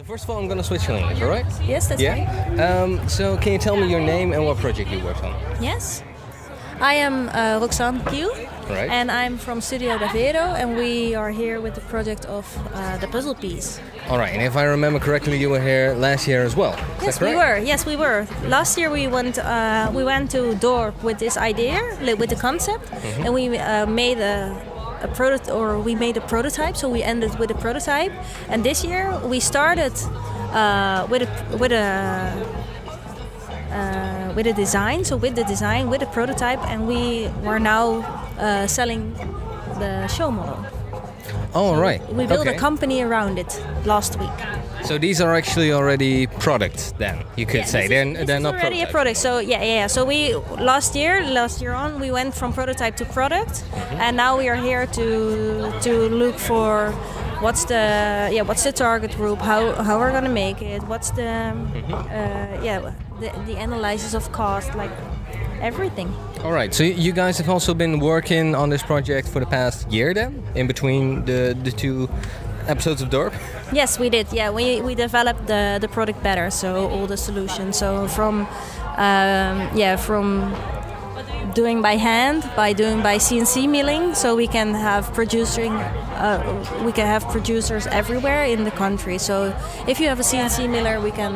So first of all, I'm gonna switch to English, all right? Yes, that's yeah. right. Um, so can you tell me your name and what project you worked on? Yes. I am uh, Roxanne Kiel, Right. and I'm from Studio Davero, and we are here with the project of uh, the puzzle piece. All right. And if I remember correctly, you were here last year as well. Is Yes, we were. Yes, we were. Last year we went uh, we went to Dorp with this idea, with the concept, Mm-hmm. and we uh, made a, a prototype, or we made a prototype. So we ended with a prototype, and this year we started uh, with a with a. Uh, with a design, so with the design, with a prototype, and we were now uh, selling the show model. Oh, all right. We built okay. a company around it last week. So these are actually already products, then you could Yeah, say this they're is- this they're not already prototypes. a product. So yeah, yeah. So we last year, last year on, we went from prototype to product, Mm-hmm. and now we are here to to look for what's the yeah what's the target group, how how we're gonna make it, what's the Mm-hmm. uh, yeah the, the analysis of cost, like everything. All right. So you guys have also been working on this project for the past year, then, in between the the two episodes of Dorp. Yes, we did. Yeah, we, we developed the, the product better. So all the solutions. So from um, yeah from doing by hand, by doing by CNC milling, so we can have producing uh, we can have producers everywhere in the country. So if you have a CNC miller, we can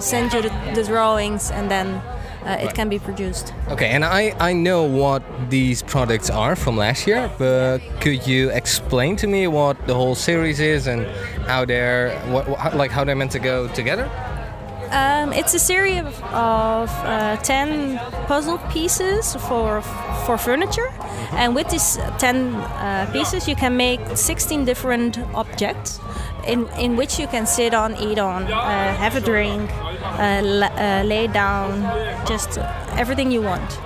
send you the, the drawings and then. Uh, it can be produced. Okay, and I, I know what these products are from last year, but could you explain to me what the whole series is and how they're what, what like how they're meant to go together? Um, it's a series of, of uh, 10 puzzle pieces for for furniture, and with these 10 uh, pieces, you can make 16 different objects in, in which you can sit on, eat on, uh, have a drink, uh, uh, lay down, just everything you want.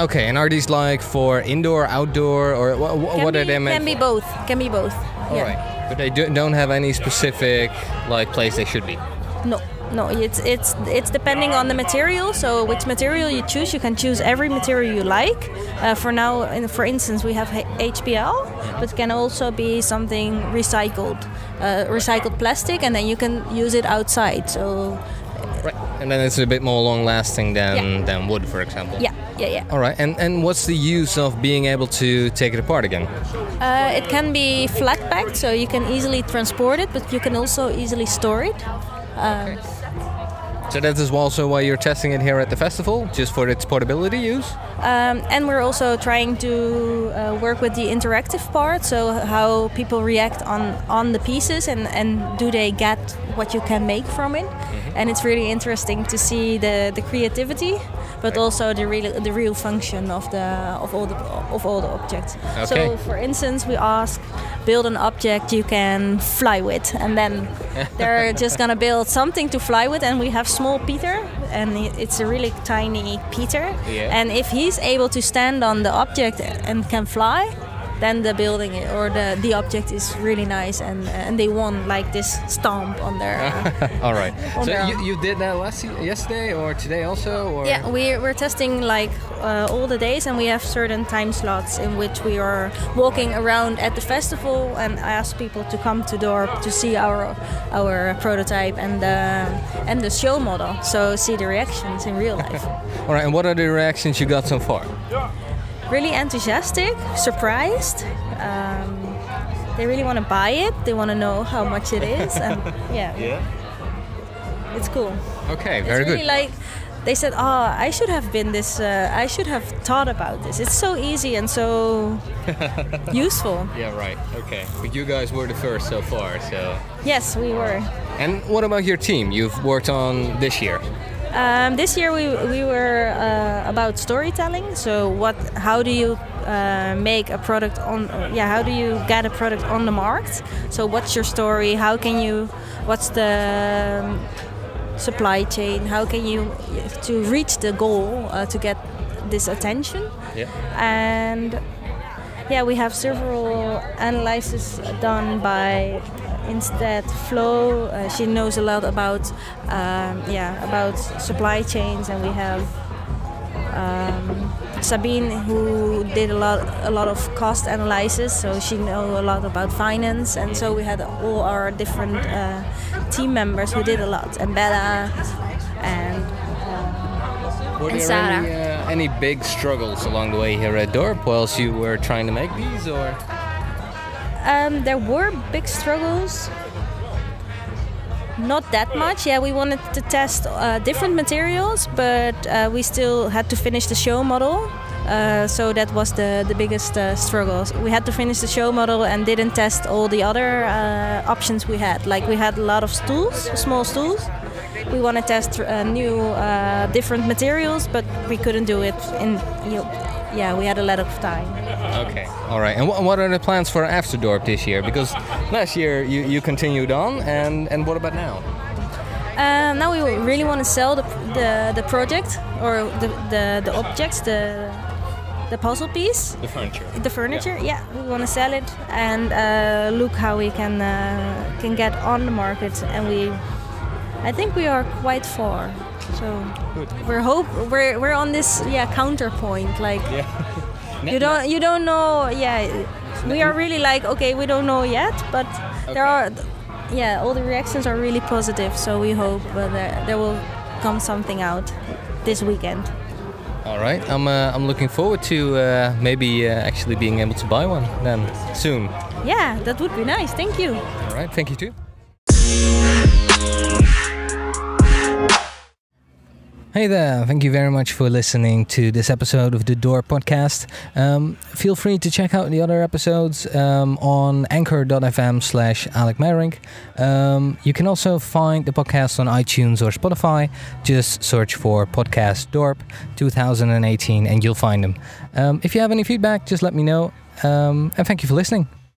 Okay, and are these like for indoor, outdoor, or wha- Can what be, are they meant Can be both. Can be both. All yeah. right, but they do, don't have any specific like place they should be. No, no. It's it's it's depending on the material. So which material you choose, you can choose every material you like. Uh, for now, in, for instance, we have HPL, but it can also be something recycled, uh, recycled plastic, and then you can use it outside. So Right, and then it's a bit more long-lasting than Yeah. than wood, for example. yeah, yeah, yeah. All right, and and what's the use of being able to take it apart again? Uh, it can be flat packed, so you can easily transport it, but you can also easily store it. Um, So that is also why you're testing it here at the festival, just for its portability use. Um, and we're also trying to uh, work with the interactive part, so how people react on, on the pieces and, and do they get what you can make from it. And it's really interesting to see the, the creativity, but also the real the real function of the of all the of all the objects. Okay. So, for instance, we ask build an object you can fly with, and then they're just gonna build something to fly with, and we have small Peter, and it's a really tiny Peter, Yeah. and if he's able to stand on the object and can fly, then the building or the, the object is really nice, and and they won like this stomp on their. All right. So you, you did that last yesterday or today also? Or? Yeah, we're, we're testing like uh, all the days, and we have certain time slots in which we are walking around at the festival and I ask people to come to Dorp to see our our prototype and uh, and the show model, so see the reactions in real life. All right. And what are the reactions you got so far? Really enthusiastic, surprised. Um, they really want to buy it. They want to know how much it is, and yeah, Yeah. it's cool. Okay. Very it's really good. like they said, "Oh, I should have been this. Uh, I should have thought about this. It's so easy and so useful." yeah. Right. Okay. But you guys were the first so far. So. Yes, we were. And what about your team? You've worked on this year. Um, this year we we were about storytelling. So what? How do you uh, make a product on? Yeah, how do you get a product on the market? So what's your story? How can you? What's the um, supply chain? How can you to reach the goal uh, to get this attention? Yeah. and yeah we have several analyses done by instead flo uh, she knows a lot about um, yeah about supply chains and we have um, Sabine who did a lot a lot of cost analysis so she know a lot about finance and so we had all our different uh, team members who did a lot, and Bella, and Were And there Sarah. any, uh, any big struggles along the way here at Dorp whilst you were trying to make these, or? Um, there were big struggles. Not that much. Yeah, we wanted to test uh, different materials, but uh, we still had to finish the show model. Uh, so that was the, the biggest uh, struggles. We had to finish the show model and didn't test all the other uh, options we had. Like we had a lot of stools, small stools. We want to test uh, new, uh, different materials, but we couldn't do it in. You yeah, we had a lot of time. Okay. All right. And wh- what are the plans for after Dorp this year? Because last year you, you continued on, and, and what about now? Uh, now we really want to sell the, the, the project or the, the, the objects, the, the puzzle piece, The furniture. the furniture. Yeah, we want to sell it and uh, look how we can uh, can get on the market. And we, I think we are quite far. So Good. we're hope we're, we're on this yeah counterpoint. Like Yeah. you don't you don't know. Yeah, we are really like okay, we don't know yet, but there are yeah all the reactions are really positive. So we hope uh, that there will come something out this weekend. All right. I'm uh, I'm looking forward to uh, maybe uh, actually being able to buy one then soon. Yeah, that would be nice. Thank you. All right. Thank you too. Hey there, thank you very much for listening to this episode of the Dorp Podcast. Um, feel free to check out the other episodes um, on anchor.fm slash Alec Merink. Um, you can also find the podcast on iTunes or Spotify. Just search for Podcast Dorp 2018 and you'll find them. Um, if you have any feedback, just let me know. Um, and thank you for listening.